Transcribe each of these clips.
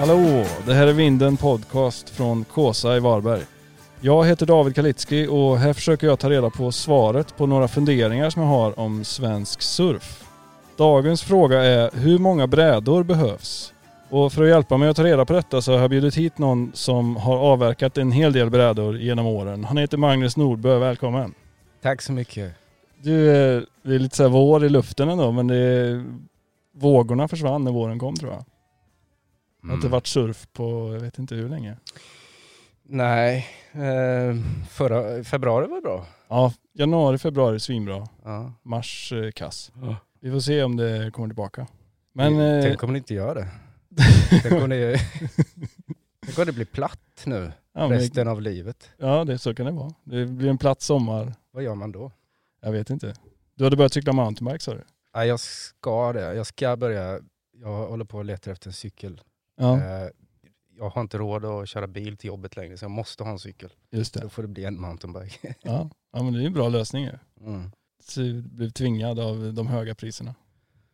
Hallå! Det här är Vinden Podcast från Kåsa i Varberg. Jag heter David Kalitski och här försöker jag ta reda på svaret på några funderingar som jag har om svensk surf. Dagens fråga är hur många brädor behövs? Och för att hjälpa mig att ta reda på detta så har jag bjudit hit någon som har avverkat en hel del brädor genom åren. Han heter Magnus Nordbø, välkommen. Tack så mycket. Du, eh, det är lite så här vår i luften ändå men det vågorna försvann när våren kom tror jag. Det har inte Mm. varit surf på jag vet inte hur länge. Nej, eh, förra, februari var bra. Ja, januari, februari svinbra. Ja. Mars eh, kass. Vi får se om det kommer tillbaka. Men Men, eh, Tänk om det inte gör det. Tänk om det, tänk om det blir platt nu ja, men, resten av livet. ja det, så kan det vara. Det blir en platt sommar. Vad gör man då? Jag vet inte. Du hade börjat cykla mountainbike sa du? Ja, jag ska det. Jag ska börja. Jag håller på att leta efter en cykel. Ja, Eh, jag har inte råd att köra bil till jobbet längre så jag måste ha en cykel. just Då det. får det bli en mountainbike. Ja. ja, men det är en bra lösning ju. Mm. Så du blev tvingad av de höga priserna.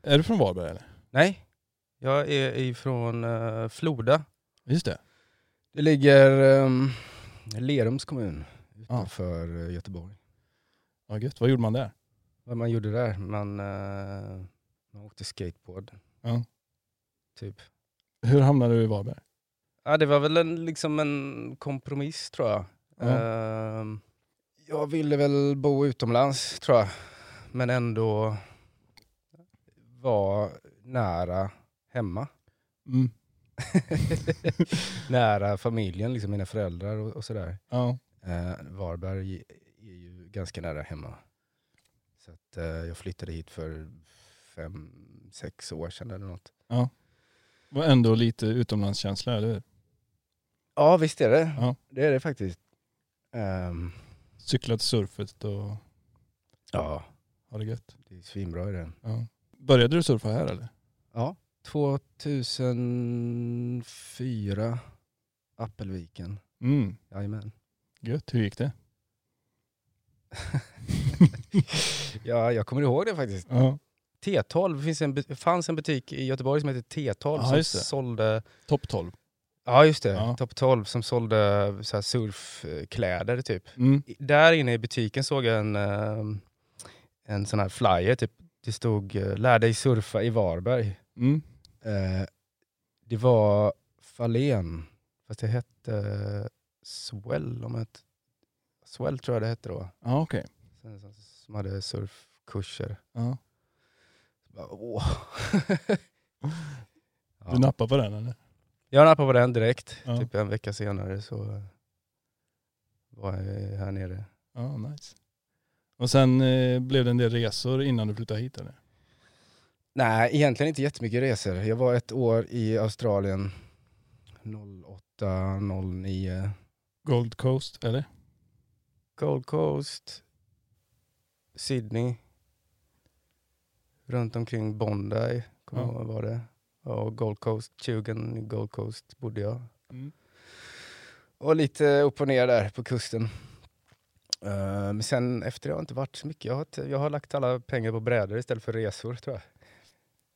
Är du från Varberg eller? Nej, jag är ifrån eh, Floda. Just det. Det ligger um, Lerums kommun utanför eh, Göteborg. Ja, gött. Vad gjorde man där? Vad man gjorde där? Man, eh, man åkte skateboard. Ja. Typ. Hur hamnade du i Varberg? Ja, det var väl en, liksom en kompromiss tror jag. Ja. Ehm, jag ville väl bo utomlands tror jag. Men ändå vara nära hemma. Mm. nära familjen, liksom mina föräldrar och, och sådär. Ja. Eh, Varberg är ju ganska nära hemma. Så att, eh, jag flyttade hit för fem, sex år sedan eller något. Var ändå lite utomlandskänsla, eller hur? Ja visst är det. Ja. Det är det faktiskt. Ehm, Cykla till surfet och ja, ha det gött. det är svinbra i det. Ja. Började du surfa här eller? Ja, 2004, Appelviken. Mm. Jajamän. Gött. Hur gick det? Ja, jag kommer ihåg det faktiskt. Ja. T12, det finns en, fanns en butik i Göteborg som heter T12 Ja, som sålde Topp 12. Ja just det, Ja. Top 12 som sålde så surfkläder typ. Mm. Där inne i butiken såg jag en, ehm, en sån här flyer, typ. det stod eh, “Lär dig surfa i Varberg”. Mm. Eh, det var Fahlén, fast det hette eh, Swell, om ett, Swell tror jag det hette då. Ja okej. Som- hade surfkurser. Ja. Åh. Du ja. nappade på den eller? Jag nappade på den direkt, Ja. typ en vecka senare så var jag här nere. Ja, nice. Och sen eh, blev det en del resor innan du flyttade hit eller? Nej, egentligen inte jättemycket resor. Jag var ett år i Australien 08, 09. Gold Coast eller? Gold Coast, Sydney, runt omkring Bondi, kommer Ja. jag ihåg vad det Och Gold Coast, 20 i Gold Coast bodde jag. Mm. Och lite upp och ner där på kusten. Eh, men sen efter det har det inte varit så mycket. Jag har, jag har lagt alla pengar på brädor istället för resor tror jag.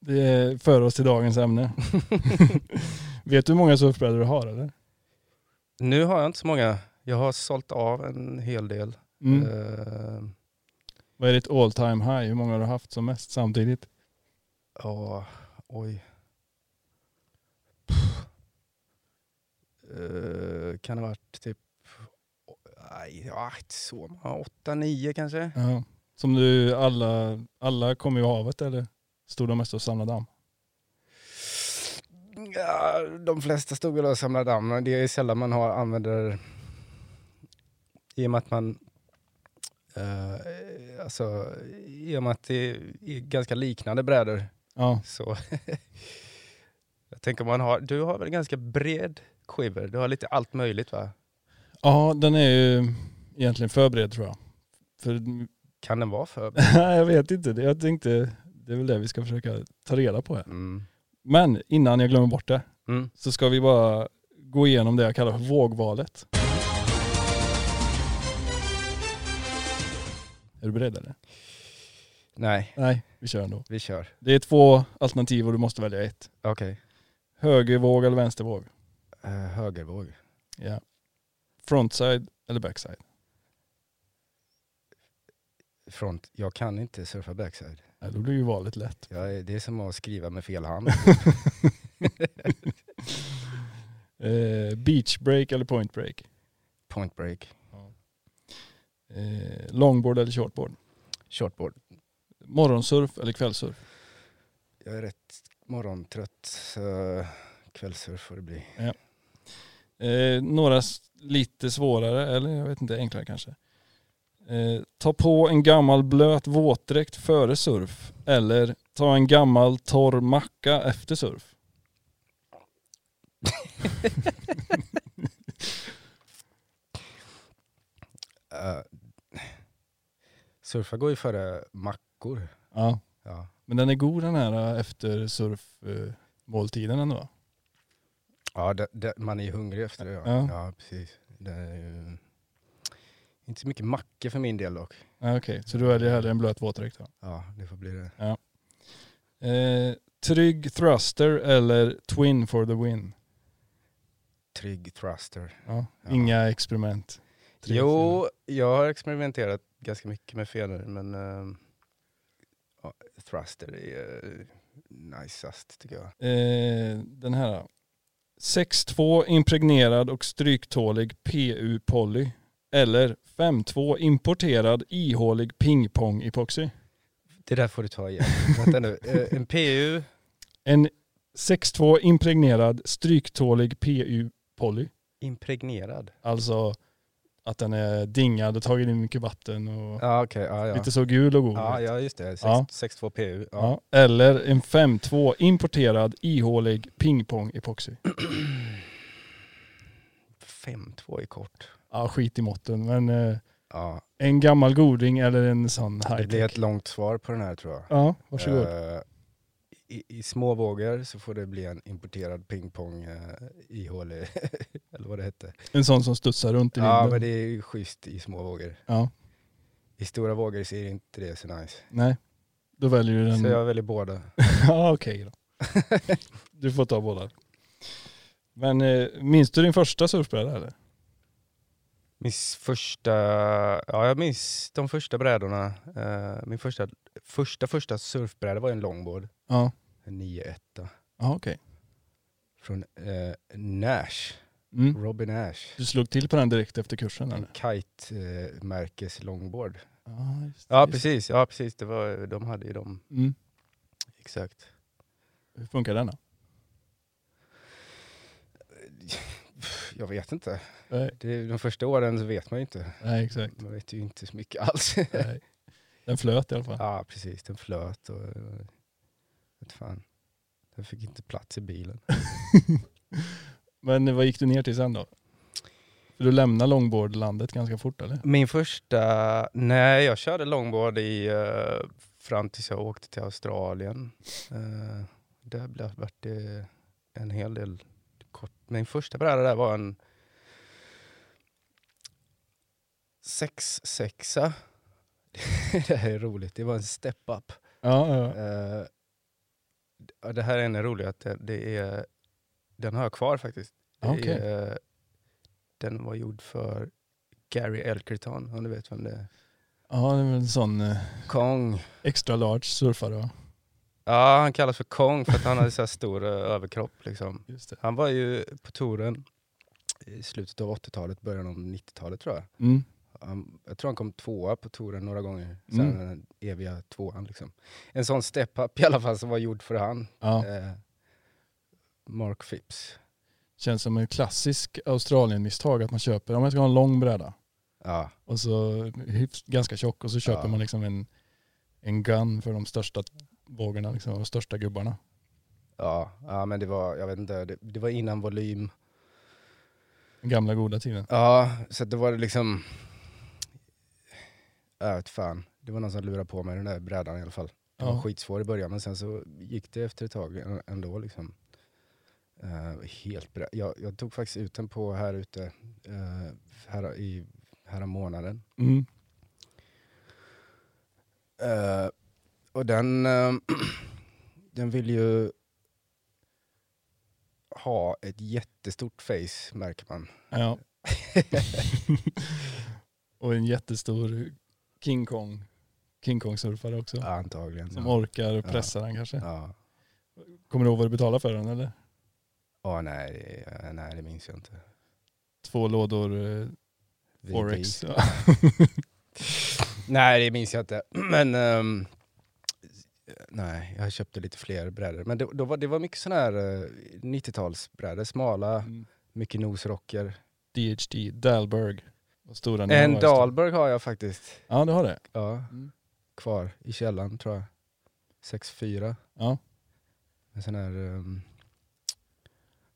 Det för oss till dagens ämne. Vet du hur många surfbrädor du har eller? Nu har jag inte så många. Jag har sålt av en hel del. Mm. Eh, Vad är ditt all time high? Hur många har du haft som mest samtidigt? Ja, oj. Eh, kan det ha varit typ, nej, ja, så många, åtta, nio kanske? Ja. Som du alla, alla kom i havet eller? Stod de mest och samlade damm? Ja, de flesta stod väl och samlade damm, det är sällan man har, använder, i och med att man, eh, alltså, i och med att det är ganska liknande brädor, Ja. så jag tänker man har, du har väl en ganska bred skiver, du har lite allt möjligt va? Ja, den är ju egentligen förberedd tror jag. För, Kan den vara för? jag vet inte, jag tänkte det är väl det vi ska försöka ta reda på här. Mm. Men innan jag glömmer bort det Mm. så ska vi bara gå igenom det jag kallar för vågvalet. Är du beredd eller? Nej, Nej, vi kör ändå. vi kör. Det är två alternativ och du måste välja ett. Okej. Högervåg eller vänstervåg? Eh, högervåg. Ja. Frontside eller backside? Front. Jag kan inte surfa backside. Ja, då blir ju valet lätt. Jag är, det är som att skriva med fel hand. Eh, beach break eller point break? Point break. Eh, longboard eller shortboard? Shortboard. Morgonsurf eller kvällsurf? Jag är rätt morgontrött så kvällssurf får det bli. Eh, några lite svårare, eller jag vet inte, enklare kanske. Eh, ta på en gammal blöt våtdräkt före surf eller ta en gammal torr macka efter surf. Eh, surfa går ju före mackor. Ja, Ja. men den är god den här eh, efter surfmåltiden ändå. Ja, det, det, man är ju hungrig efter det. Ja, Ja. ja precis. Det är ju inte så mycket macka för min del dock. Ja, Okej, så du väljer hellre en blöt våtdräkt då? Ja, det får bli det. Eh, trygg thruster eller twin for the win? Trygg thruster. Ja, Ja. Inga experiment. Trygg Jo, jag har experimenterat ganska mycket med fenor men ehm, ja, thruster är uh, najsast tycker jag. Eh, den här. då. 6-2 impregnerad och stryktålig PU poly. Eller 5-2 importerad ihålig pingpong epoxy. Det där får du ta igen. Vänta nu, eh, en PU, En 6-2 impregnerad stryktålig PU poly. impregnerad. Alltså att den är dingad och tagit in mycket vatten och Ja okej, ja, ja. lite så gul och god. ja ja just det, Ja. 6.2 PU. Eller en 5-2 importerad ihålig pingpong epoxy. 5.2 är kort. Ja skit i måtten men eh, en gammal goding eller en sån det high blir ett långt svar på den här tror jag. Ja, varsågod. Eh, i, I små vågor så får det bli en importerad pingpong uh, ihålig, eller vad det hette. En sån som studsar runt i vinden. Ja men det är ju schysst i små vågor. Ja, I stora vågor ser inte det så nice. nej. Då väljer du den. Så jag väljer båda. ja, okej då. Du får ta båda. Men eh, minns du din första surfbräda eller? Min första, ja jag minns de första brädorna. Eh, min första, första, första surfbräda var en longboard. Ja. En 9-1 Ja, okej. från eh, Nash, Mm. Robin Nash. Du slog till på den direkt efter kursen En eller? kite-märkes longboard. Ja, just det, Ja just precis, ja precis. Det var, de hade ju dem. Mm. Exakt. Hur funkar den då? Jag vet inte. Nej, Det, de första åren så vet man ju inte. nej exakt. Man vet ju inte så mycket alls. Nej. Den flöt i alla fall. ja precis, den flöt och... Vet fan. Den fick inte plats i bilen. Men vad gick du ner till sen då? För du lämnade longboardlandet ganska fort eller? Min första... Nej, jag körde longboard i, eh, fram tills jag åkte till Australien. Uh, där blev- det en hel del kort. Min första bräda där var en 6-6. det här är roligt. Det var en step-up. Ja, ja. Eh, ja, det här är ännu roligare. Att det, det är, den har jag kvar faktiskt. Det Okej. är, den var gjord för Gary Elkerton, om du vet vem det är. Ja, det är väl en sån eh, Kong. extra large surfare va? Ja, han kallas för Kong för att han hade så här stor eh, överkropp. Liksom. Han var ju på touren i slutet av 80-talet, början av 90-talet tror jag. Mm. Han, jag tror han kom tvåa på touren några gånger. Sen Mm. den eviga tvåan. Liksom. En sån step-up i alla fall som var gjord för han. Ja. Eh, Mark Phipps. Känns som ett klassisk Australien-misstag att man köper, om jag ska ha en lång bräda Ja, och så ganska tjock och så köper Ja. man liksom en, en gun för de största vågorna, liksom, de största gubbarna. ja, ja, men det var, jag vet inte, det, det var innan volym. Den gamla goda tiden. Ja, så det var liksom, jag vet fan. Det var någon som lurade på mig den där brädan i alla fall. Den var Ja. skitsvår i början men sen så gick det efter ett tag ändå liksom. Eh, helt bra. Jag, jag tog faktiskt ut den på här ute uh, här i här månaden. Mm. Eh, och den, den vill ju ha ett jättestort face märker man. Ja. och en jättestor King Kong. King Kong-surfare också. Ja, antagligen. Som ja. orkar pressa den kanske. Ja. Kommer du ihåg vad du betalar för den eller? Ja, nej, det- nej, det minns jag inte. Två lådor eh. Forex. Ja. Nej, det minns jag inte. Men ehm, nej, jag köpte lite fler brädor. Men det, då var, det var mycket sådana här eh, 90-talsbrädor. Smala, Mm. mycket nosrocker. DHD, Dalberg. Vad stora ni har En nu. Dahlberg har jag faktiskt. Ja du har det? Ja, Mm. kvar i källaren tror jag. 6-4. Ja. En sån här um,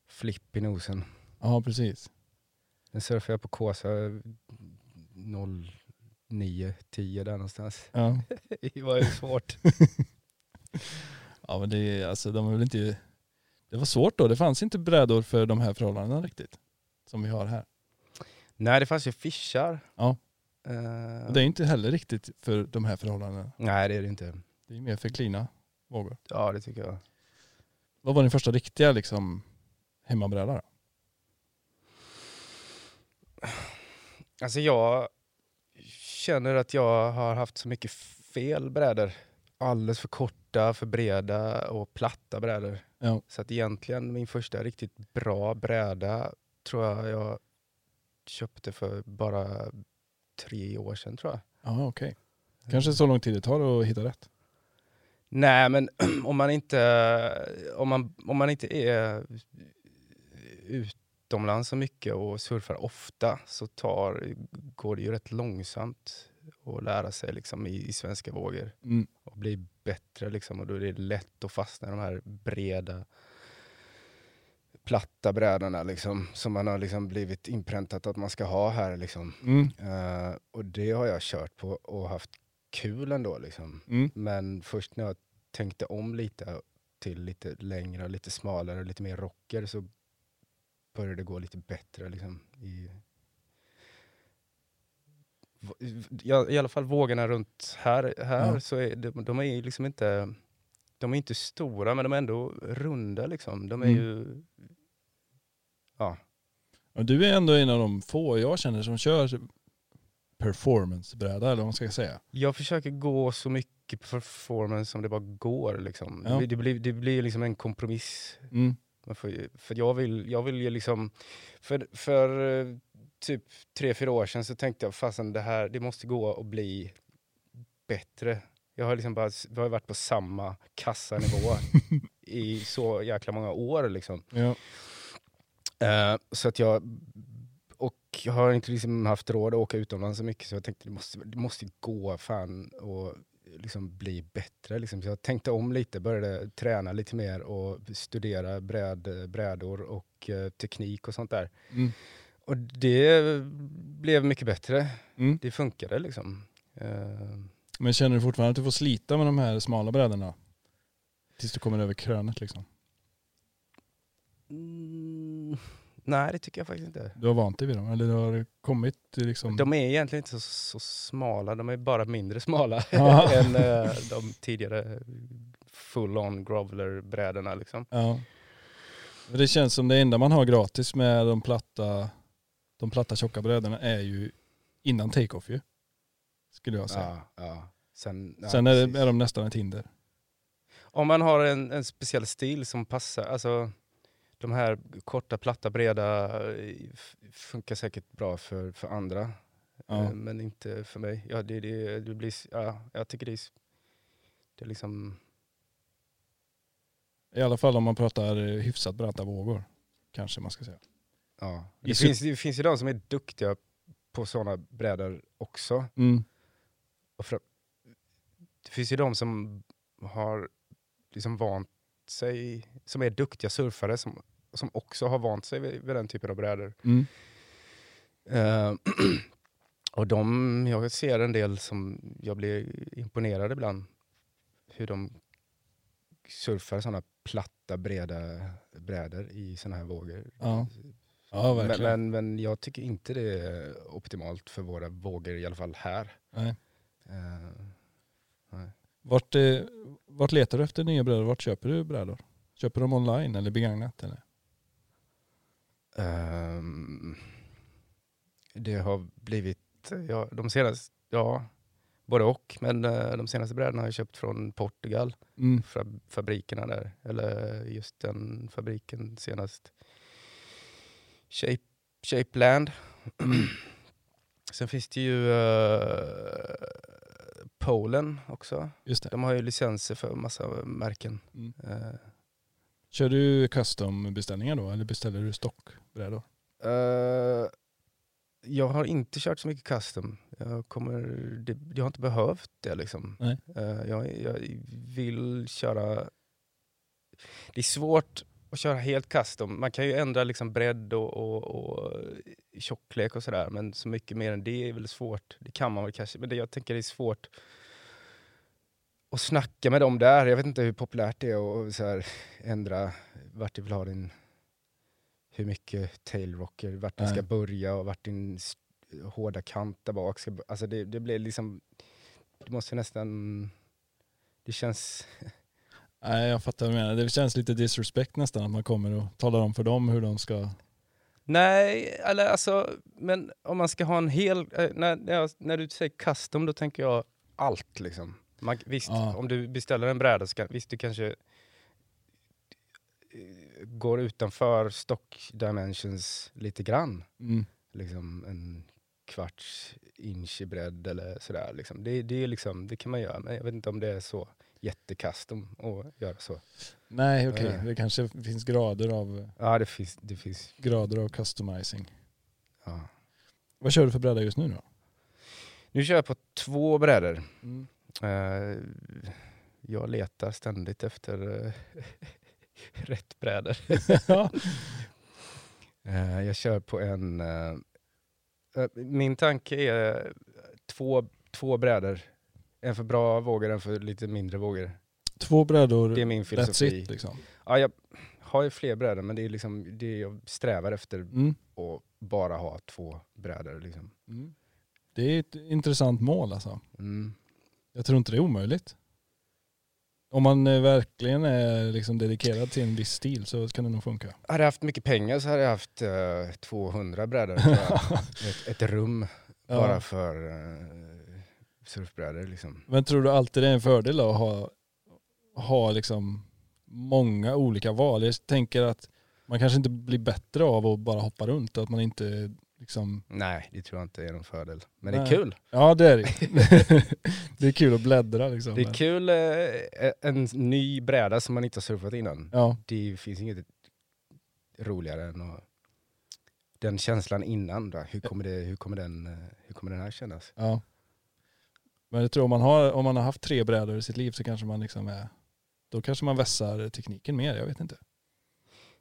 flipp i nosen. Ja precis. Den surfade jag på Kåsa 09, 10 där någonstans. Ja. Det var ju svårt. ja men det är alltså de är väl inte... Det var svårt då, det fanns inte brädor för de här förhållandena riktigt. Som vi har här. Nej, det fanns ju fischar. Ja. Och det är inte heller riktigt för de här förhållandena. Nej, det är det inte. Det är mer för klina vågor. Ja, det tycker jag. Vad var din första riktiga liksom hemmabräda då? Alltså jag känner att jag har haft så mycket fel brädor. Alldeles för korta, för breda och platta brädor. Ja. Så att egentligen min första riktigt bra bräda tror jag jag köpte för bara tre år sedan tror jag. Ja okej. Kanske så lång tid det tar att hitta rätt. Nej, men om man inte, om man, om man inte är utomlands så mycket och surfar ofta så tar, går det ju rätt långsamt att lära sig liksom i, i svenska vågor Mm. och bli bättre. Liksom, och då är det lätt att fastna i de här breda, platta brädorna liksom, som man har liksom blivit inpräntat att man ska ha här. Liksom. Mm. Eh, och det har jag kört på och haft kul ändå. Liksom. Mm. Men först när jag tänkte om lite till lite längre, lite smalare och lite mer rocker så började det gå lite bättre. Liksom, i, ja, I alla fall vågorna runt här, här Ja. så är de, de är liksom inte de är inte stora men de är ändå runda liksom. De är Mm. ju... Ja. Du är ändå en av de få jag känner som kör performancebräda eller vad man ska säga. Jag försöker gå så mycket performance som det bara går. Liksom. Ja. Det, blir, det, blir, liksom en kompromiss. Mm. Får, för jag vill, jag vill ju liksom... För, för eh, typ tre, fyra år sedan så tänkte jag fasen det här, det måste gå att bli bättre. Jag har liksom bara jag har varit på samma kassanivå i så jäkla många år liksom. Ja. Eh, så att jag... Och jag har inte liksom haft råd att åka utomlands så mycket så jag tänkte det måste, det måste gå fan och liksom bli bättre. Liksom. Så jag tänkte om lite, började träna lite mer och studera bräd, brädor och eh, teknik och sånt där. Mm. Och det blev mycket bättre. Mm. Det funkade liksom. Eh, Men känner du fortfarande att du får slita med de här smala brädorna? Tills du kommer över krönet liksom? Mm, nej, det tycker jag faktiskt inte. Du har vant dig vid dem? Eller du har kommit liksom... De är egentligen inte så, så smala, de är bara mindre smala än eh, de tidigare full-on groveler-brädorna. Liksom. Ja. Men det känns som det enda man har gratis med de platta, de platta tjocka brädorna är ju innan take-off ju. Skulle jag säga. Ja, ja. Sen, ja, Sen är, det, är de nästan ett hinder. Om man har en, en speciell stil som passar, alltså de här korta, platta, breda eh, funkar säkert bra för, för andra. Ja. Eh, Men inte för mig. Ja, det, det, det blir, ja, jag tycker det är, det är liksom... I alla fall om man pratar eh, hyfsat branta vågor. Kanske man ska säga. Ja. Det, finns, det finns ju de som är duktiga på sådana brädor också. Mm. Och för, det finns ju de som har liksom vant sig, som är duktiga surfare som, som också har vant sig vid, vid den typen av brädor. Mm. Eh, och de, jag ser en del som jag blir imponerad ibland. Hur de surfar sådana platta, breda brädor i sådana här vågor. Ja. Ja, men, men, men jag tycker inte det är optimalt för våra vågor, i alla fall här. Nej. Eh, Vart, eh, vart letar du efter nya brädor? Vart köper du brädor? Köper du dem online eller begagnat? Eller? Ehm, det har blivit, ja, de senaste, ja, både och. Men eh, de senaste brädorna har jag köpt från Portugal, Mm. fra- fabrikerna där. Eller just den fabriken senast. Shape, Shapeland. Sen finns det ju uh, Polen också. De har ju licenser för massa märken. Mm. Eh, Kör du custom-beställningar då eller beställer du stockbrädor? Eh, jag har inte kört så mycket custom. Jag, kommer, det, jag har inte behövt det. Liksom. Eh, jag, jag vill köra... Det är svårt att köra helt custom. Man kan ju ändra liksom bredd och, och, och tjocklek och sådär. Men så mycket mer än det är väl svårt. Det kan man väl kanske. Men det, jag tänker det är svårt att snacka med dem där. Jag vet inte hur populärt det är att så här, ändra vart du vill ha din hur mycket tailrocker, vart den ska börja och vart din hårda kant där bak ska Alltså det, det blir liksom, du måste nästan, det känns, Nej jag fattar vad du menar. Det känns lite disrespect nästan att man kommer och talar om för dem hur de ska... nej, eller alltså, men om man ska ha en hel, eh, när, när, jag, när du säger custom då tänker jag allt liksom. Man, visst, Ja. om du beställer en bräda så kan, visst du kanske eh, går utanför stock dimensions lite grann. Mm. liksom en kvarts inch i bredd eller sådär. Liksom. Det, det, liksom, det kan man göra, men jag vet inte om det är så jättecustom att göra så. Nej okej, Nej. det kanske finns grader av, Ja, det finns. Det finns grader av customizing. ja. Vad kör du för bräda just nu då? Nu kör jag på två brädor. Mm. Eh, jag letar ständigt efter eh, rätt brädor. Eh, jag kör på en... min tanke är två, två brädor. En för bra vågor, en för lite mindre vågor. Två brädor, Det är min that's filosofi. it liksom. Ja, jag har ju fler brädor men det är liksom det jag strävar efter Mm. att bara ha två brädor. Liksom. Mm. Det är ett intressant mål alltså. Mm. Jag tror inte det är omöjligt. Om man eh, verkligen är liksom dedikerad till en viss stil så kan det nog funka. Hade jag haft mycket pengar så hade jag haft eh, 200 brädor. ett, ett rum Ja. bara för uh, surfbrädor. Liksom. Men tror du alltid det är en fördel att ha, ha liksom många olika val? Jag tänker att man kanske inte blir bättre av att bara hoppa runt. Att man inte liksom... Nej, det tror jag inte är någon fördel. Men det Nej. är kul. Ja det är det Det är kul att bläddra liksom. Det är kul, eh, en ny bräda som man inte har surfat innan. Ja, Det finns inget roligare än att den känslan innan. Då. Hur, kommer det, hur, kommer den, eh, hur kommer den här kännas? ja. Men jag tror om man, har, om man har haft tre brädor i sitt liv så kanske man liksom är... Då kanske man vässar tekniken mer, jag vet inte.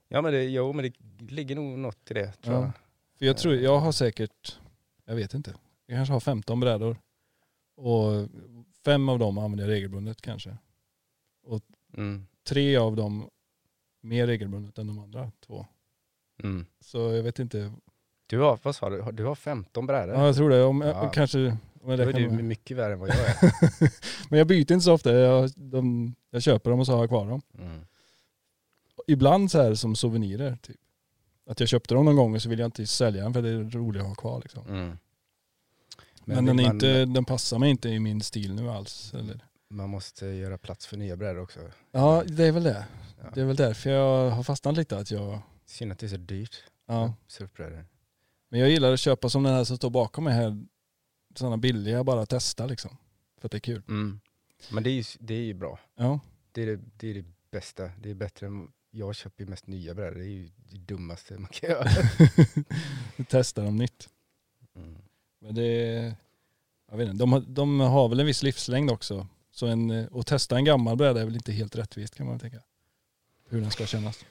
Ja men det, jo, men det ligger nog något i det tror Ja. jag. För jag tror, jag har säkert, jag vet inte, jag kanske har 15 brädor. Och fem av dem använder jag regelbundet kanske. Mm. Tre av dem mer regelbundet än de andra två. Mm. Så jag vet inte. Du har, vad sa du, du har 15 brädor? Ja jag tror det. Om, Ja. kanske, om jag Då är du med- mycket värre än vad jag är. Men jag byter inte så ofta. Jag, de, jag köper dem och så har jag kvar dem. Mm. Ibland så här som souvenirer. Typ. Att jag köpte dem någon gång och så vill jag inte sälja den för det är roligt att ha kvar. Liksom. Men, vill den, är man, inte, den passar mig inte i min stil nu alls. Eller? man måste göra plats för nya brädor också. Ja det är väl det. Ja. Det är väl därför jag har fastnat lite att jag, Synd att det är så dyrt. ja. Surfbrädor. Men jag gillar att köpa som den här som står bakom mig här. Sådana billiga bara testa liksom. För att det är kul. Mm. Men det är, ju, det är ju bra. Ja. Det är det, det är det bästa. Det är bättre än, jag köper ju mest nya brädor. Det är ju det dummaste man kan göra. Testa dem nytt. Mm. Men det jag vet inte, de, har- de har väl en viss livslängd också. Så en, eh, att testa en gammal bräda är väl inte helt rättvist kan man tänka. Hur den ska kännas.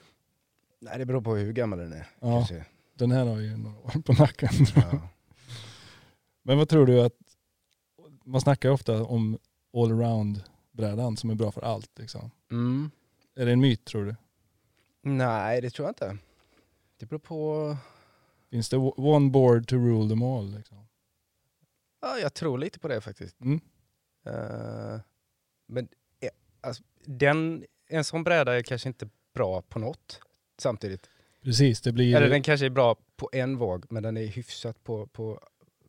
Nej det beror på hur gammal den är. Ja. Kanske. Den här har ju några år på nacken. Ja. Men vad tror du att, man snackar ju ofta om allround-brädan som är bra för allt. Liksom. Mm. Är det en myt tror du? Nej det tror jag inte. Det beror på, Finns det one board to rule them all? Liksom? Ja, jag tror lite på det faktiskt. Mm. Eh, men eh, alltså, den, en sån bräda är kanske inte bra på något samtidigt. Precis, det blir... Eller den kanske är bra på en våg, men den är hyfsat på, på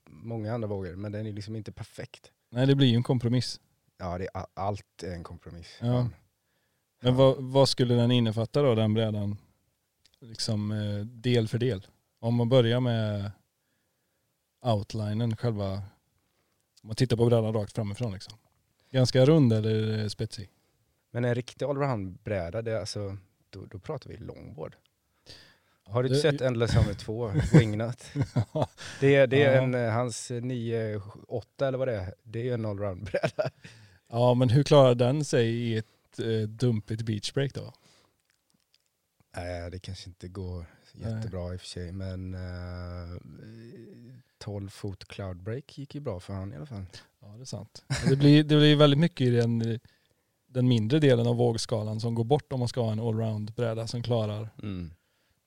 många andra vågor. Men den är liksom inte perfekt. Nej, det blir ju en kompromiss. Ja, det är, allt är en kompromiss. Ja. Men vad, vad skulle den innefatta då, den brädan? Liksom eh, del för del. Om man börjar med outlinen, själva... Om man tittar på brädan rakt framifrån liksom. Ganska rund eller spetsig? Men en riktig allround-bräda, det är alltså, då, då pratar vi longboard. Har du Det- sett Endless Summer 2, Wingnut? Det är, det är en, eh, hans 9-8 eller vad det är, det är en allround-bräda. ja, men hur klarar den sig i ett eh, dumpigt beachbreak då? Nej, det kanske inte går jättebra i och för sig, men eh, 12 fot cloudbreak gick ju bra för han i alla fall. Ja, det är sant. Det blir, det blir väldigt mycket i den, den mindre delen av vågskalan som går bort om man ska ha en allround-bräda som klarar.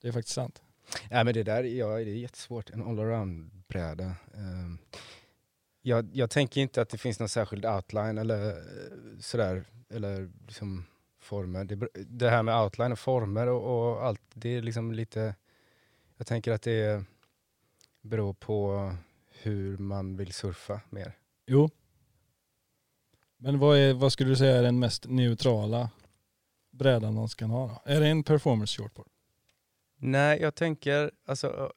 Det är faktiskt sant. Nej men det där ja, det är jättesvårt, en allround-bräda. Ehm, jag, jag tänker inte att det finns någon särskild outline eller eh, sådär, eller liksom former. Det, det här med outline och former och, och allt, det är liksom lite, jag tänker att det beror på hur man vill surfa mer. Jo. Men vad, är, vad skulle du säga är den mest neutrala brädan man kan ha då? Är det en performance shortboard? Nej, jag tänker alltså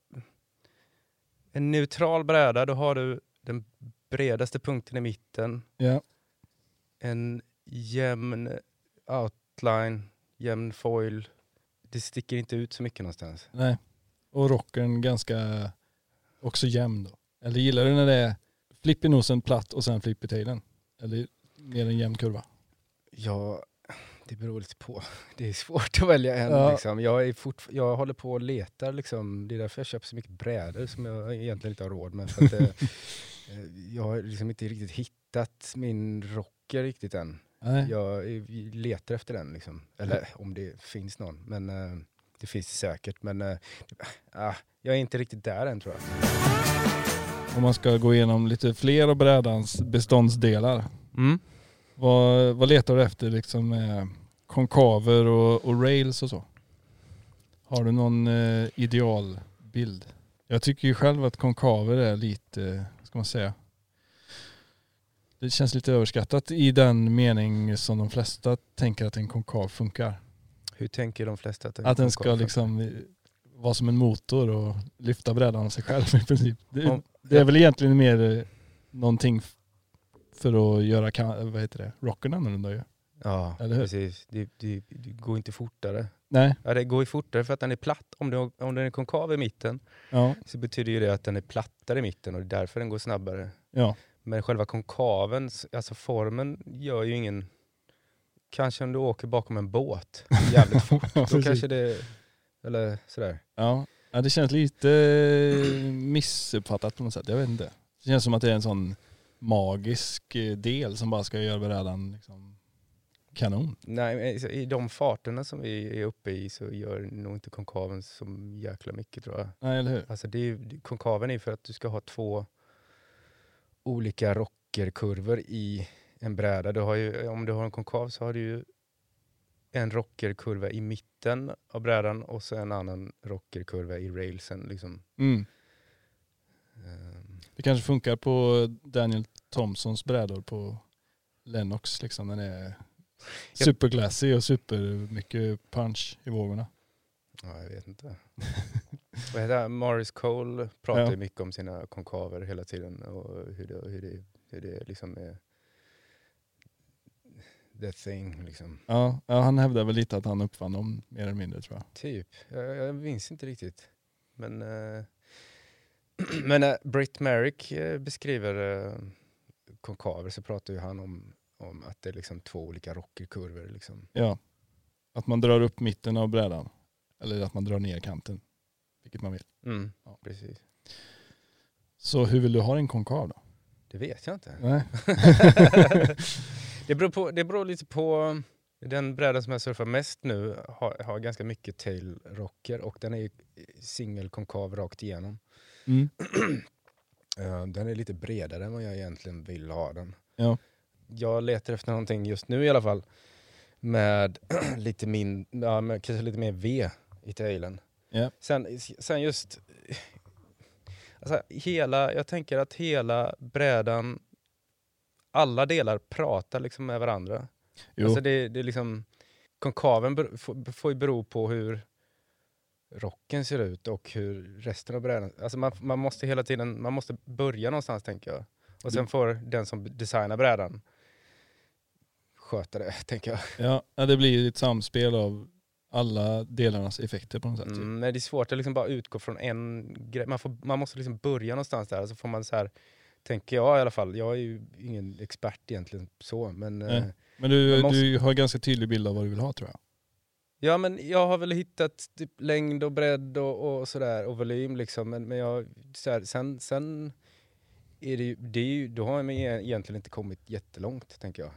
en neutral bräda, då har du den bredaste punkten i mitten, Ja. en jämn outline, jämn foil. Det sticker inte ut så mycket någonstans. Nej. Och rockern ganska också jämn då? Eller gillar du när det är flipp i nosen platt och sen flipp i tailen? Eller mer en jämn kurva? Ja, det beror lite på. Det är svårt att välja en. Ja. Liksom. Jag, är fort, jag håller på och letar, liksom. det är därför jag köper så mycket brädor som jag egentligen inte har råd med. För att, eh, eh, jag har liksom inte riktigt hittat min rocker riktigt än. Nej. Jag är- letar efter den, liksom. eller om det finns någon. Men eh, det finns det säkert. Men eh, ah, jag är inte riktigt där än tror jag. Om man ska gå igenom lite fler av brädans beståndsdelar. Mm. Vad, vad letar du efter liksom med konkaver och, och rails och så? Har du någon eh, idealbild? Jag tycker ju själv att konkaver är lite, vad ska man säga? Det känns lite överskattat i den mening som de flesta tänker att en konkav funkar. Hur tänker de flesta att en Att den ska liksom vara som en motor och lyfta brädan av sig själv i princip. Det, Om- det är väl egentligen mer eh, någonting för att göra vad heter det, rocken annorlunda ju. Ja, precis. Det, det, det går inte fortare. Nej, Ja, det går ju fortare för att den är platt. Om, det, om den är konkav i mitten ja, så betyder ju det att den är plattare i mitten och det är därför den går snabbare. ja. Men själva konkaven, alltså formen gör ju ingen... Kanske om du åker bakom en båt jävligt fort, då Precis. kanske det... Eller sådär. Ja. ja, det känns lite missuppfattat på något sätt. Jag vet inte. Det känns som att det är en sån magisk eh, del som bara ska göra brädan liksom kanon. Nej, i de farterna som vi är uppe i så gör nog inte konkaven så jäkla mycket tror jag. Nej, eller hur? Alltså det är, konkaven är för att du ska ha två olika rockerkurvor i en bräda. Du har ju, om du har en konkav så har du ju en rockerkurva i mitten av brädan och så en annan rockerkurva i railsen. Liksom. Mm. Ehm, Det kanske funkar på Daniel Thompsons brädor på Lennox liksom. Den är superglassy och supermycket punch i vågorna. ja, jag vet inte. Vad heter? Morris Cole pratar Ja. ju mycket om sina konkaver hela tiden och hur det, hur det, hur det liksom är the thing. Liksom. Ja, ja, han hävdar väl lite att han uppfann dem mer eller mindre tror jag. Typ. Jag, jag minns inte riktigt. Men, eh, men när Britt Merrick eh, beskriver eh, konkaver så pratar ju han om, om att det är liksom två olika rockerkurvor. Liksom. Ja. Att man drar upp mitten av brädan. Eller att man drar ner kanten. Vilket man vill. Mm, Ja. Precis. Så hur vill du ha en konkav då? Det vet jag inte. Nej. det, beror på, det beror lite på den brädan som jag surfar mest nu har, har ganska mycket tail rocker och den är singelkonkav rakt igenom. Mm. Eh, den är lite bredare än vad jag egentligen vill ha den. Ja. Jag letar efter någonting just nu i alla fall med lite min, ja, med kanske lite mer V i tailen. Ja. Sen, sen just, alltså hela, jag tänker att hela brädan, alla delar pratar liksom med varandra. Jo. Alltså det, det är liksom, konkaven får, får ju bero på hur rocken ser ut och hur resten av brädan, alltså man, man måste hela tiden, man måste börja någonstans tänker jag. Och sen får den som designar brädan sköta det, tänker jag. ja, det blir ett samspel av alla delarnas effekter på något sätt. typ. Mm, men det är svårt att liksom bara utgå från en grej. Man, får, man måste liksom börja någonstans där. Så får man så här, tänker jag i alla fall. Jag är ju ingen expert egentligen så. Men, Nej. eh, Men du, måste- du har ganska tydlig bild av vad du vill ha tror jag. ja, men jag har väl hittat typ längd och bredd och, och sådär. Och volym liksom. Men, men jag, så här, sen, sen är det ju, det är ju, då har jag egentligen inte kommit jättelångt tänker jag.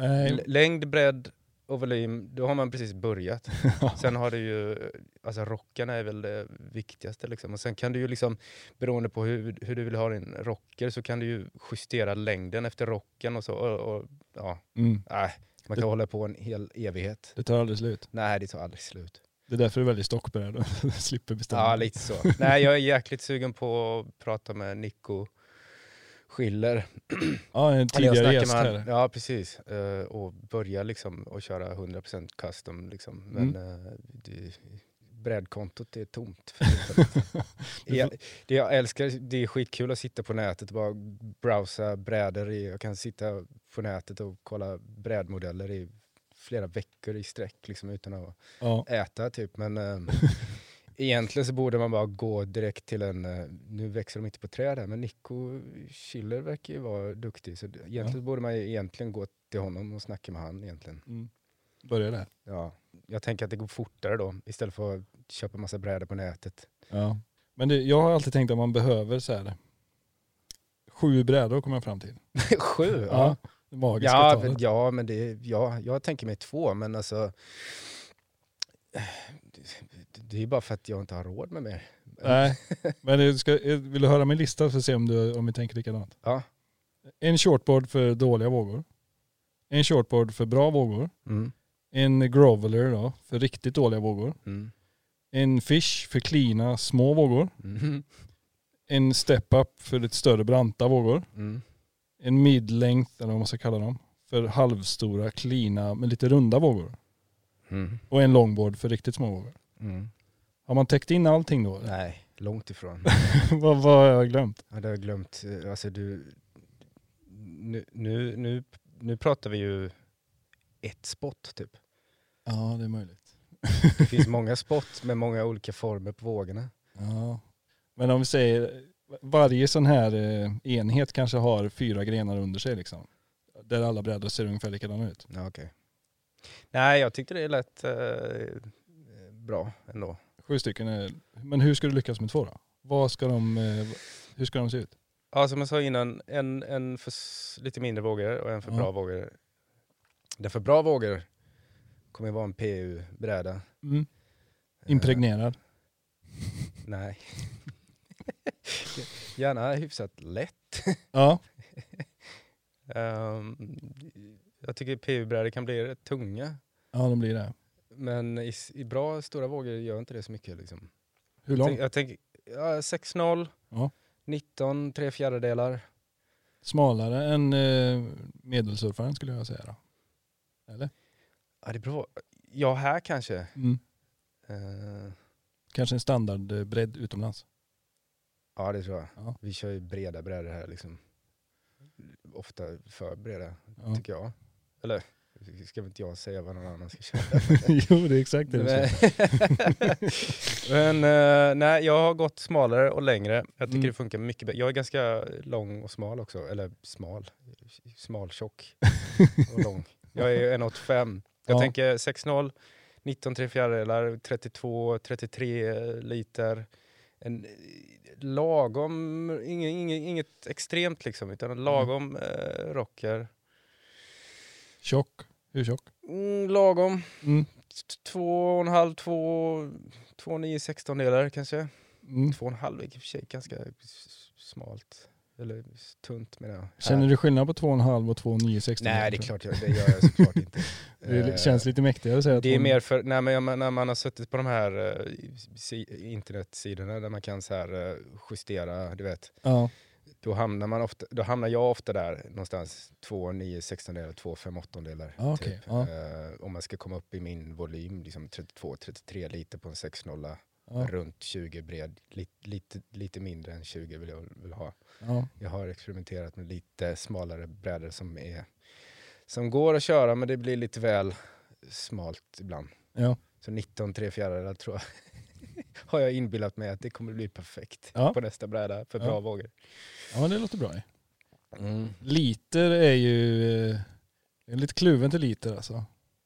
Nej, längd, bredd och volym, då har man precis börjat. Sen har du ju, alltså rocken är väl det viktigaste liksom. Och sen kan du ju liksom, beroende på hur, hur du vill ha din rocker, så kan du ju justera längden efter rocken och så. Och, och, ja, mm, nej, man kan hålla på en hel evighet. det tar aldrig slut. Nej, det tar aldrig slut. Det är därför du är väldigt stockberedd och slipper bestämma. Ja, lite så. nej, jag är jäkligt sugen på att prata med Nico Schiller. Ja, en tidigare gäst här. Ja, precis. Eh, och börja liksom och köra 100% custom. Liksom. Men eh, det, breddkontot är tomt. Jag, det jag älskar, det är skitkul att sitta på nätet och bara browsa brädor. I, jag kan sitta på nätet och kolla brädmodeller i flera veckor i sträck liksom, utan att Ja, äta typ. Men eh, egentligen så borde man bara gå direkt till en, eh, nu växer de inte på träd här, men Nico Schiller verkar ju vara duktig. Så egentligen borde man egentligen gå till honom och snacka med han egentligen. mm. Börja där. Ja. Jag tänker att det går fortare då, istället för att köpa massa brädor på nätet. Ja. Men det, jag har alltid tänkt att man behöver så här, sju brädor kommer jag fram till. Sju? Ja. Det magiska Ja, talet. men, ja, men det, ja, jag tänker mig två, men alltså det, är bara för att jag inte har råd med mer. Nej, men ska, vill du höra min lista för att se om, du, om vi tänker likadant? Ja. En shortboard för dåliga vågor. En shortboard för bra vågor. Mm. En groveler då, för riktigt dåliga vågor. Mm. En fish för klina små vågor. Mm. En step-up för lite större branta vågor. Mm. En mid-length, eller vad man ska kalla dem, för halvstora, klina med lite runda vågor. Mm. Och en longboard för riktigt små vågor. Mm. Har man täckt in allting då? Nej, långt ifrån. vad, vad har jag glömt? Ja, det har jag glömt. Alltså du, nu, nu, nu, nu pratar vi ju ett spot typ. Ja, det är möjligt. Det finns många spot med många olika former på vågorna. Ja. Men om vi säger, varje sån här eh, enhet kanske har fyra grenar under sig liksom. Där alla brädor ser ungefär likadana ut. Ja, okej. Nej, jag tyckte det lät eh, bra ändå. Sju stycken är, men hur ska du lyckas med två då? Vad ska de, eh, hur ska de se ut? Ja, som jag sa innan, en, en för lite mindre vågor och en för Ja. bra vågor. Den för bra vågor kommer vara en PU-bräda. Mm. Eh, Impregnerad. nej. Gärna hyfsat lätt. Ja. Ehm, jag tycker PU-brädor kan bli rätt tunga. ja, de blir det. Men i, i bra stora vågor gör inte det så mycket. Liksom. Hur Jag, långt? jag tänker ja, 6-0, Ja. 19, 3 fjärdedelar. Smalare än eh, medelsurfaren skulle jag säga då. Eller? Ja, det beror. Ja, här kanske. Mm. Eh, Kanske en standardbredd utomlands. ja, det tror jag. Ja. Vi kör ju breda brädor här. Liksom. Ofta för breda, Ja. tycker jag. Eller, ska väl inte jag säga vad någon annan ska köra. jo, det är exakt det du. Men eh, nej, jag har gått smalare och längre. Jag tycker Mm. det funkar mycket bättre. Jag är ganska lång och smal också. Eller smal. Smal, tjock och lång. Jag är 1,85. Jag Ja. tänker 6,0, 19 3 fjärdedelar, 32, 33 liter. En eh, lagom, inget, inget, inget extremt liksom, utan en lagom eh, rocker. Tjock. Hur tjock? Mm, lagom. Mm. Två och en halv, två, två nio sextondelar kanske. Mm. Två och en halv är i och för sig ganska smalt. Eller tunt menar jag. Känner du skillnad på 2,5 och 2,960? Nej det är klart, jag, det gör jag såklart inte. Det känns lite mäktigare att säga Det är mer för, nej, men när man har suttit på de här eh, si, internetsidorna där man kan så här, eh, justera, du vet. Ja, Då hamnar, man ofta, då hamnar jag ofta där någonstans 2, 9, 16 delar, 2, 5, 8 delar. Ja, okej, typ. ja. Eh, om man ska komma upp i min volym, liksom 32, 33 liter på en 6.0, ja, runt 20 bred, lite, lite, lite mindre än 20 vill jag vill ha. ja. Jag har experimenterat med lite smalare brädor som, är, som går att köra men det blir lite väl smalt ibland. ja. Så 19 tre fjärdedelar tror jag har jag inbillat mig att det kommer bli perfekt Ja. på nästa bräda för Ja. bra vågor. ja men det låter bra. Mm. Liter är ju eh, är lite kluven till liter alltså.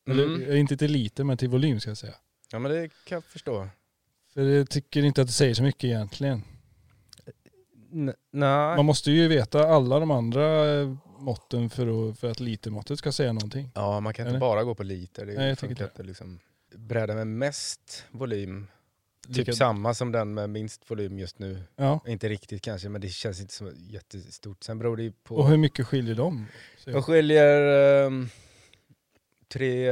Eller Mm. eh, inte till liter men till volym ska jag säga. Ja men det kan jag förstå. För jag tycker inte att det säger så mycket egentligen. N- nej. Man måste ju veta alla de andra eh, måtten för att, för att litermåttet ska säga någonting. Ja man kan inte Eller? bara gå på liter. Det Nej, jag tycker inte liksom. Bräda med mest volym, typ Lika- samma som den med minst volym just nu. Ja. Inte riktigt kanske men det känns inte så jättestort. Sen beror det ju på Och hur mycket skiljer de? Jag skiljer ehm, tre,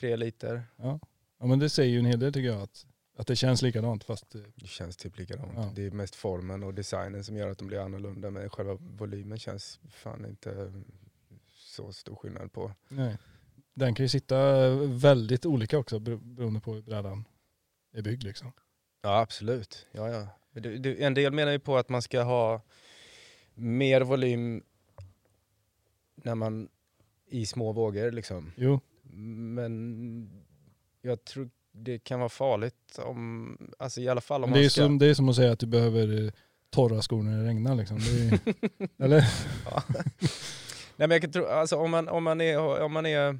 tre liter. Ja. ja men det säger ju en hel del tycker jag att, att det känns likadant fast eh, Det känns typ likadant. Ja. Det är mest formen och designen som gör att de blir annorlunda. Men själva volymen känns fan inte så stor skillnad på. nej. Den kan ju sitta väldigt olika också bero- beroende på hur brädan är byggd liksom. Ja absolut. Ja, ja. Du, du, en del menar ju på att man ska ha mer volym när man i små vågor liksom. Jo, Men jag tror det kan vara farligt om, alltså i alla fall om men det är, man ska... som, det är som att säga att du behöver eh, torra skor när det regnar liksom. Det är, eller? Ja. Nej, men jag kan tro, alltså, om, man, om, man är, om man är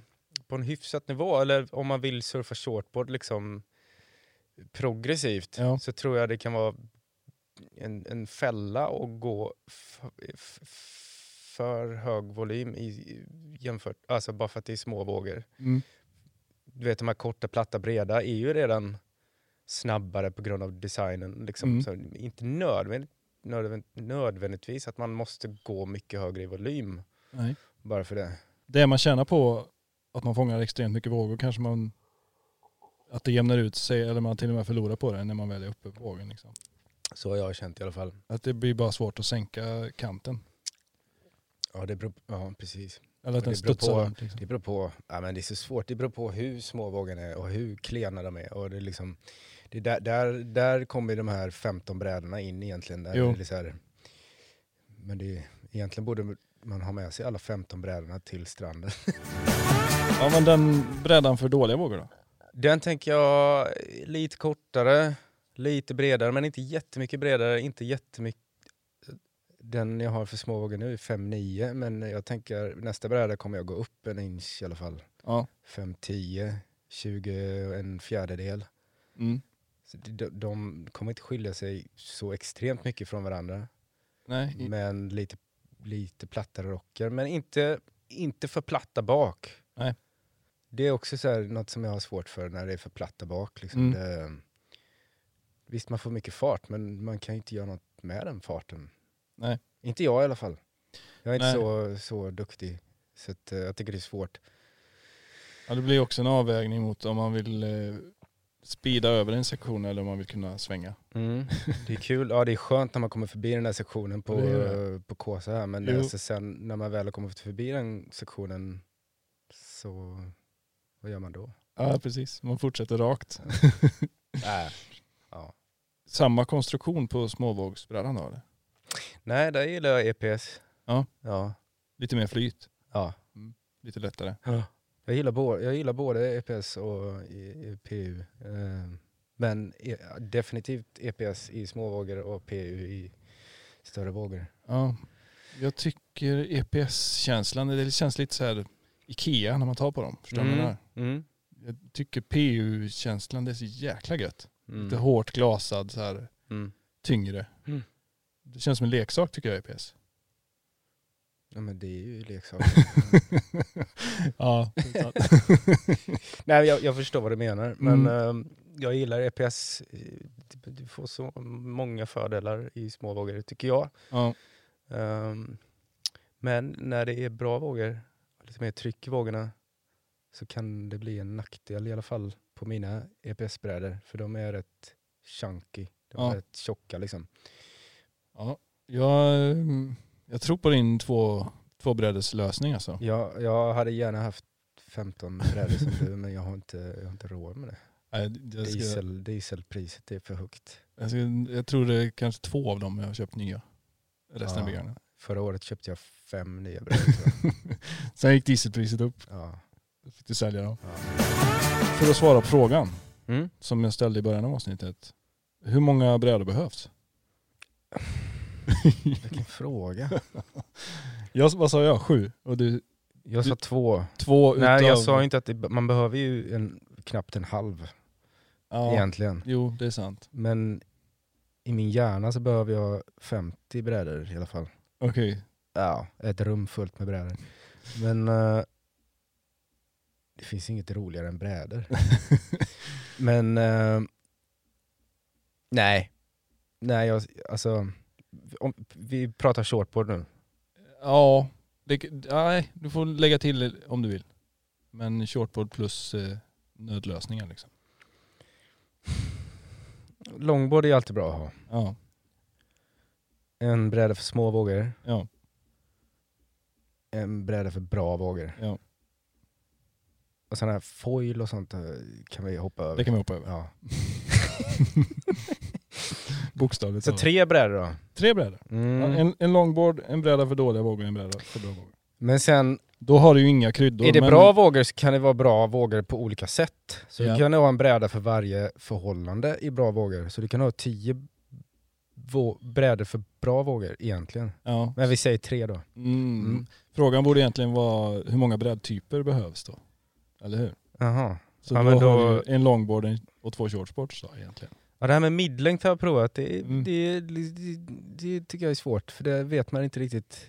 på en hyfsat nivå eller om man vill surfa shortboard liksom progressivt Ja. så tror jag det kan vara en, en fälla att gå för hög volym i, i- jämfört, alltså bara för att det är små vågor. Mm. Du vet de här korta, platta, breda är ju redan snabbare på grund av designen. Liksom. Mm. Så inte nödvändigt, nödvänd, nödvändigtvis att man måste gå mycket högre i volym Nej. bara för det. Det man tjänar på att man fångar extremt mycket vågor kanske man att det jämnar ut sig eller man till och med förlorar på det när man väl är uppe på vågen. Liksom. Så har jag känt i alla fall. Att det blir bara svårt att sänka kanten. Ja, det beror, ja precis. Eller att den det beror studsar på- runt. Liksom. Det beror på, ja, men det är så svårt, det beror på hur små vågorna är och hur klena de är. Och det är liksom, det är där, där, där kommer de här 15 brädorna in egentligen. Där Jo. det är så här, men det, är- egentligen borde man ha med sig alla 15 brädorna till stranden. Ja men den brädan för dåliga vågor då? Den tänker jag lite kortare, lite bredare, men inte jättemycket bredare, inte jättemycket. Den jag har för små vågor nu är 5,9 men jag tänker nästa bräda kommer jag gå upp en inch i alla fall. Ja. 5,10, 20 och en fjärdedel. Mm. De, de kommer inte skilja sig så extremt mycket från varandra. Nej. Men lite, lite plattare rocker. Men inte, inte för platta bak. Nej. Det är också så här, något som jag har svårt för när det är för platta bak. Liksom. Mm. Det, visst, man får mycket fart, men man kan ju inte göra något med den farten. Nej. Inte jag i alla fall. Jag är inte Nej. så, så duktig. Så att, eh, jag tycker det är svårt. Ja, det blir också en avvägning mot om man vill eh, speeda över en sektion eller om man vill kunna svänga. Det är kul, ja det är skönt när man kommer förbi den där sektionen på, eh, på Kåsa här. Men alltså sen när man väl har kommit förbi den sektionen så vad gör man då? Ja precis, man fortsätter rakt. Äh, ja. Samma konstruktion på småvågsbrädan då eller? Nej, där gillar jag EPS. Ja. Ja. Lite mer flyt, ja. lite lättare. Jag, gillar både, jag gillar både EPS och PU. Eh, Men e, definitivt EPS i små vågor och PU i större vågor. Ja. Jag tycker EPS-känslan, det känns lite så här Ikea när man tar på dem. Förstår du jag menar? Mm. Jag tycker PU-känslan, det är så jäkla gött. Mm. Lite hårt glasad, så här, Mm. tyngre. Mm. Det känns som en leksak tycker jag EPS. Ja men det är ju leksaker. ja, Nej, jag, jag förstår vad du menar. Men Mm. ehm, jag gillar EPS. Eh, Du får så många fördelar i små vågor, tycker jag. ja. Ehm, men när det är bra vågor, lite mer tryck i vågorna, så kan det bli en nackdel i alla fall på mina EPS-brädor. För de är rätt chunky. De är Ja. rätt tjocka liksom. Ja, jag, jag tror på din två, tvåbrädeslösning alltså. Jag, jag hade gärna haft 15 brädor som du, men jag har inte, jag har inte råd med det. Nej, ska, Diesel, dieselpriset är för högt. jag, ska, jag tror det är kanske två av dem jag har köpt nya. Resten Ja. är begagnade. Förra året köpte jag fem nya jag. Sen gick dieselpriset upp. Ja. Då fick du sälja dem. Ja. För att svara på frågan Mm. som jag ställde i början av avsnittet. Hur många brädor behövs? Vilken fråga. jag, vad sa jag? Sju? Och du, Jag sa två. två Nej, utav... jag sa inte att det, man behöver ju en, knappt en halv ja, egentligen. Jo, det är sant. Men i min hjärna så behöver jag 50 brädor i alla fall. Okej. Ja, ett rum fullt med brädor. Men eh, det finns inget roligare än brädor. Men eh, nej. Nej, jag, alltså om, vi pratar shortboard nu. Ja, det, nej, du får lägga till om du vill. Men shortboard plus eh, nödlösningar liksom. Longboard är alltid bra att ha. Ja, En bräda för små vågor, ja, en bräda för bra vågor. ja. Och sådana här foil och sånt eh, kan vi hoppa över. Det kan vi hoppa över. Ja. Bokstavligt Så tre brädor då. Tre brädor. Mm. En, en longboard, en bräda för dåliga vågor en bräda för bra vågor. Men sen, Då har du ju inga kryddor. är det men, bra vågor så kan det vara bra vågor på olika sätt. Så Ja. du kan ha en bräda för varje förhållande i bra vågor. Så du kan ha tio brädor för bra vågor egentligen. Ja. Men vi säger tre då. Mm. Mm. Frågan borde egentligen vara hur många brädtyper behövs då? Eller hur? Jaha. Så Ja, då, då- har du en longboard och två shortboards då egentligen. Ja, det här med midlängd har jag provat. Det, Mm. det, det, det tycker jag är svårt, för det vet man inte riktigt.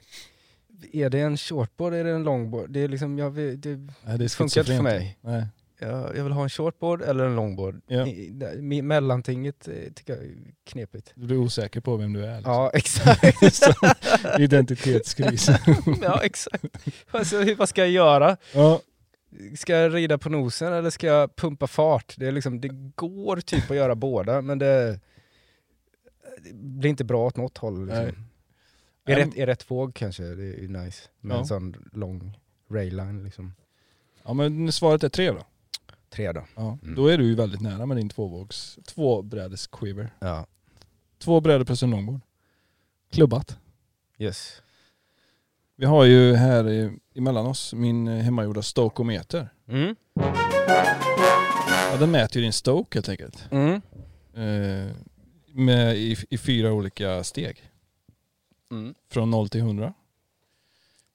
Är det en shortboard eller en longboard? Det, är liksom, jag vet, det Nej, det är funkar inte för mig. Nej. Jag, jag vill ha en shortboard eller en longboard. Ja. I, där- mellantinget eh, tycker jag är knepigt. Du blir osäker på vem du är. Liksom. Ja, exakt. Identitetskris. ja, exakt. Alltså, vad ska jag göra? ja, Ska jag rida på nosen eller ska jag pumpa fart? Det, är liksom, det går typ att göra båda, men det, det blir inte bra åt något håll. Nej. Liksom. I, Äm, rätt, I rätt våg kanske, det är nice. Med Ja. en sån lång rayline liksom. ja men svaret är tre då. Tre då. Ja. Mm. Då är du ju väldigt nära med din tvåvågs, tvåbrädes quiver. Ja. Två brädor plus en longboard. Klubbat. Yes. Vi har ju här i- emellan oss min hemmagjorda stokometer. Mm. Ja, den mäter ju din stoke helt enkelt. Mm. Eh, med, i, I fyra olika steg. Mm. Från 0 till 100.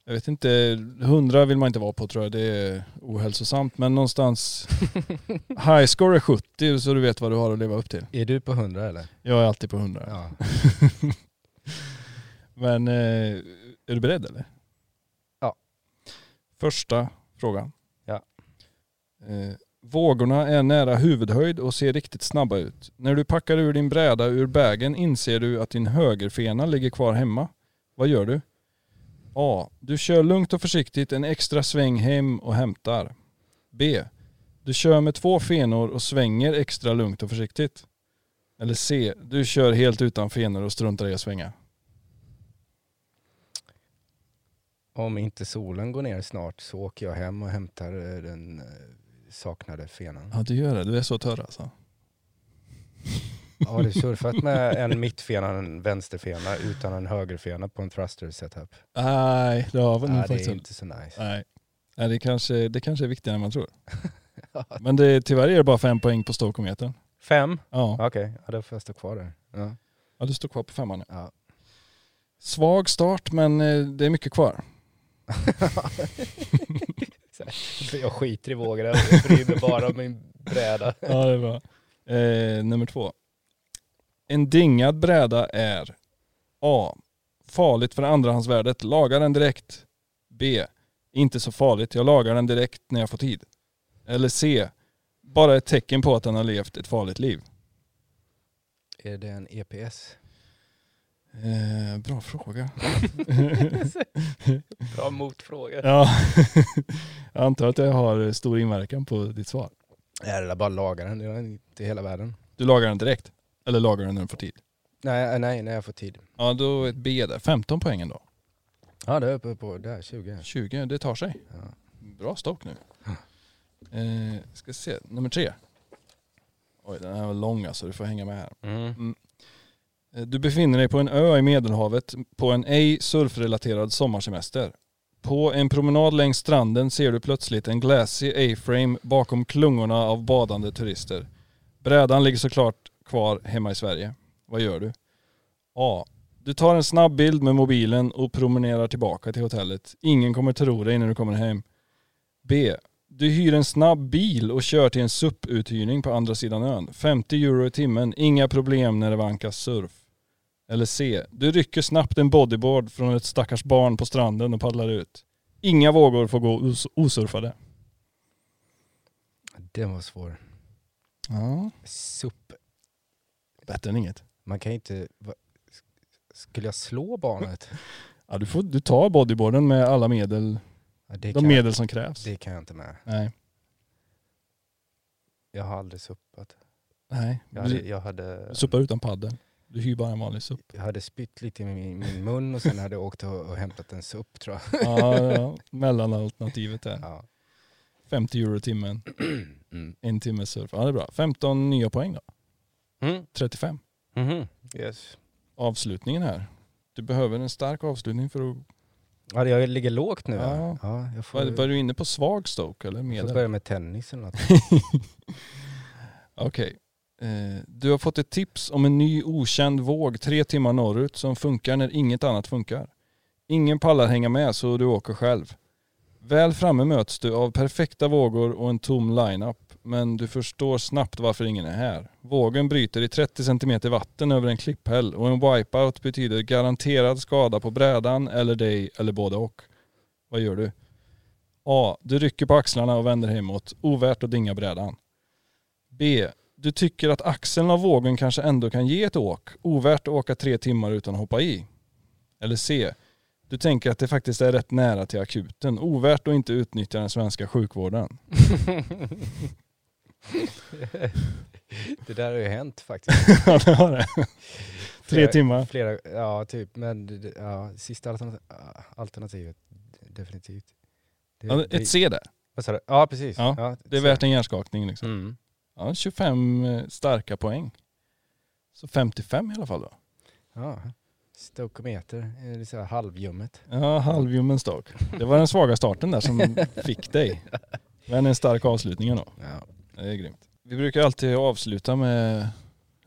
Jag vet inte, 100 vill man inte vara på tror jag. Det är ohälsosamt. Men någonstans, high score är 70 så du vet vad du har att leva upp till. Är du på 100 eller? Jag är alltid på 100. Ja. Men eh, är du beredd eller? Ja. Första frågan. Ja. Eh, vågorna är nära huvudhöjd och ser riktigt snabba ut. När du packar ur din bräda ur bagen inser du att din högerfena ligger kvar hemma. Vad gör du? A. Du kör lugnt och försiktigt en extra sväng hem och hämtar. B. Du kör med två fenor och svänger extra lugnt och försiktigt. Eller C. Du kör helt utan fenor och struntar i att svänga. Om inte solen går ner snart så åker jag hem och hämtar eh, den eh, saknade fenan. Ja du gör det, du är så törr alltså. Har du surfat med en mittfena och en vänsterfena utan en högerfena på en thruster setup? Nej, det har nog Nej, det faktiskt är inte. så nice. Nej. Nej, det kanske, det kanske är viktigare än man tror. Men det, tyvärr är det bara fem poäng på stokometern. Fem? Ja. Okej, ja, då får jag stå kvar där. Ja. ja, du står kvar på femman nu. Ja. Svag start men eh, det är mycket kvar. Jag skiter i vågorna och bryr mig bara om min bräda. Ja, det är bra. Eh, nummer två. En dingad bräda är A. Farligt för andrahandsvärdet. Laga den direkt. B. Inte så farligt. Jag lagar den direkt när jag får tid. Eller C. Bara ett tecken på att den har levt ett farligt liv. Är det en EPS? Eh, bra fråga. Bra motfråga. ja. jag antar att jag har stor inverkan på ditt svar. Nej, det är bara laga den, det är inte hela världen. Du lagar den direkt? Eller lagar den när du får tid? Nej, nej, när jag får tid. Ja, då ett B där. 15 poängen då. Ja, det är uppe på, där, 20. 20, det tar sig. Ja. Bra stock nu. Eh, ska se, nummer tre. Oj, den här var lång alltså, du får hänga med här. Mm. Eh, Du befinner dig på en ö i Medelhavet på en ej surfrelaterad sommarsemester. På en promenad längs stranden ser du plötsligt en glassy A-frame bakom klungorna av badande turister. Brädan ligger såklart kvar hemma i Sverige. Vad gör du? A. Du tar en snabb bild med mobilen och promenerar tillbaka till hotellet. Ingen kommer tro dig när du kommer hem. B. Du hyr en snabb bil och kör till en SUP-uthyrning på andra sidan ön. 50 euro i timmen, inga problem när det vankas surf. Eller C. Du rycker snabbt en bodyboard från ett stackars barn på stranden och paddlar ut. Inga vågor får gå os- osurfade. Den var svår. Ja. SUP. Bättre än inget. Man kan ju inte... Va, skulle jag slå barnet? Ja, du, får, du tar bodyboarden med alla medel, Ja, det, de kan, medel som krävs. det kan jag inte med. Nej. Jag har aldrig suppat. Nej. Jag hade, Du jag hade, suppar utan paddel. Du hyr bara en vanlig supp. jag hade spytt lite i min, min mun och sen hade jag åkt och, och hämtat en supp tror jag. Ja, ja. Mellanalternativet där. Ja. 50 euro timmen, Mm. en timme surf. Ja det är bra. 15 nya poäng då. Mm. 35. Mhm. Yes. Avslutningen här. Du behöver en stark avslutning för att... Ja, jag ligger lågt nu. Ja. Ja. Ja, jag får, Var, var du inne på svag stoke eller jag får medel? börja med tennis eller något. Okej. Eh, du har fått ett tips om en ny okänd våg tre timmar norrut som funkar när inget annat funkar. Ingen pallar hänga med så du åker själv. Väl framme möts du av perfekta vågor och en tom line-up. Men du förstår snabbt varför ingen är här. Vågen bryter i 30 cm vatten över en klipphäll och en wipeout betyder garanterad skada på brädan eller dig eller både och. Vad gör du? A. Du rycker på axlarna och vänder hemåt. Ovärt att dinga brädan. B. Du tycker att axeln av vågen kanske ändå kan ge ett åk. Ovärt att åka tre timmar utan att hoppa i. Eller C. Du tänker att det faktiskt är rätt nära till akuten. Ovärt att inte utnyttja den svenska sjukvården. det där har ju hänt faktiskt. Ja det har det. Tre Flera- timmar. Flera, ja typ, men det- det- ja, sista alternat- alternativet, definitivt. Det, Ja, det- ett C där. Vad sa du? Ja precis. Ja, ett Det är värt en hjärnskakning liksom. Mm. Ja, 25 eh, starka poäng. Så 55 i alla fall då. Ja. Stokometer, är det så här halvljummet. Ja, halvljummen stock. Det var den svaga starten där som fick dig. Men en stark avslutning då. Ja. Det är grymt. Vi brukar alltid avsluta med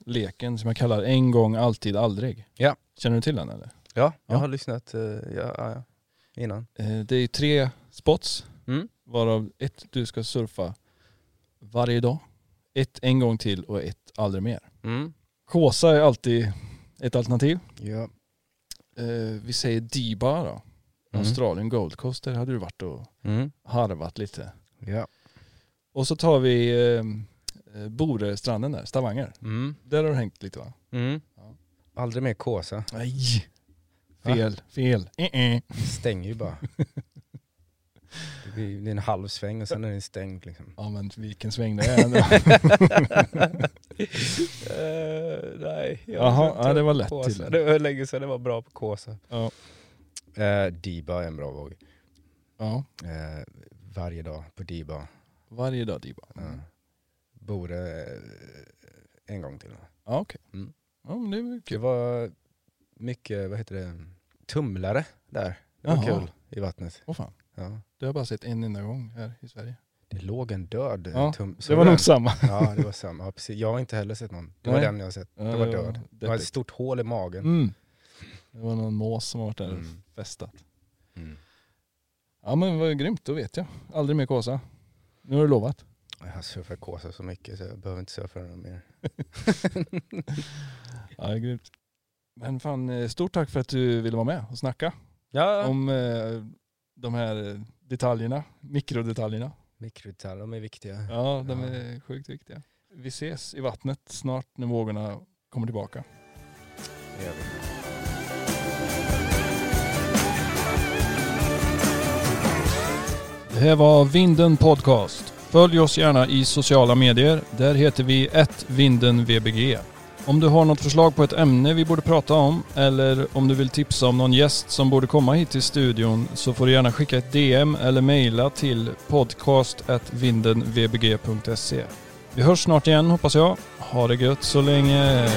leken som jag kallar en gång, alltid, aldrig. Ja. Känner du till den eller? ja, jag Ja. har lyssnat eh, ja, ja, innan. Eh, Det är ju tre spots, Mm. varav ett du ska surfa varje dag, ett en gång till och ett aldrig mer. Mm. Kåsa är alltid ett alternativ. Ja. Eh, Vi säger Diba då. Mm. Australien Gold Coast, där hade du varit och Mm. harvat lite. Ja. Och så tar vi eh, eh, Borestranden där, Stavanger. Mm. Där har du hängt lite va? Mm. Ja. Aldrig mer Kåsa. Nej. Fel, fel. Eh-eh. Det stänger ju bara. Det, blir, det är en halv sväng och sen är den stängd liksom. Ja men vilken sväng det är ändå. Eh, nej, jag inte ja, det var lätt Kåsa. tydligen. Det var länge sedan det var bra på Kåsa. Ja. Uh, Diba är en bra våg. ja. Eh, varje dag på Diba. Varje dag Diba. Ja. Borde eh, en gång till. Ja okej. Mm. Ja men det väl Det kul. var mycket, vad heter det, tumlare där. Det var Jaha. kul i vattnet. Åh fan. Ja. Det har jag bara sett en enda gång här i Sverige. Det låg en död Ja, tum. Det var nog samma. Ja, det var samma. Ja, precis. Jag har inte heller sett någon. Det var Nej. den jag har sett. Ja, Den var död. Det var ett deppigt. stort hål i magen. Mm. Det var någon mås som har varit där och Mm. festat. Mm. Ja men vad grymt, då vet jag. Aldrig mer kåsa. Nu har du lovat. Jag har surfat Kåsa så mycket så jag behöver inte surfa den mer. Ja, det är grymt. Men fan, eh, stort tack för att du ville vara med och snacka Ja, om eh, de här eh, detaljerna, mikrodetaljerna. mikrodetaljer, de är viktiga. Ja, de Ja. är sjukt viktiga. Vi ses i vattnet snart när vågorna kommer tillbaka. Det gör vi. Det var Vinden Podcast. Följ oss gärna i sociala medier. Där heter vi vindenvbg. Om du har något förslag på ett ämne vi borde prata om eller om du vill tipsa om någon gäst som borde komma hit till studion så får du gärna skicka ett DM eller mejla till podcast.vindenvbg.se. Vi hörs snart igen hoppas jag. Ha det gött så länge.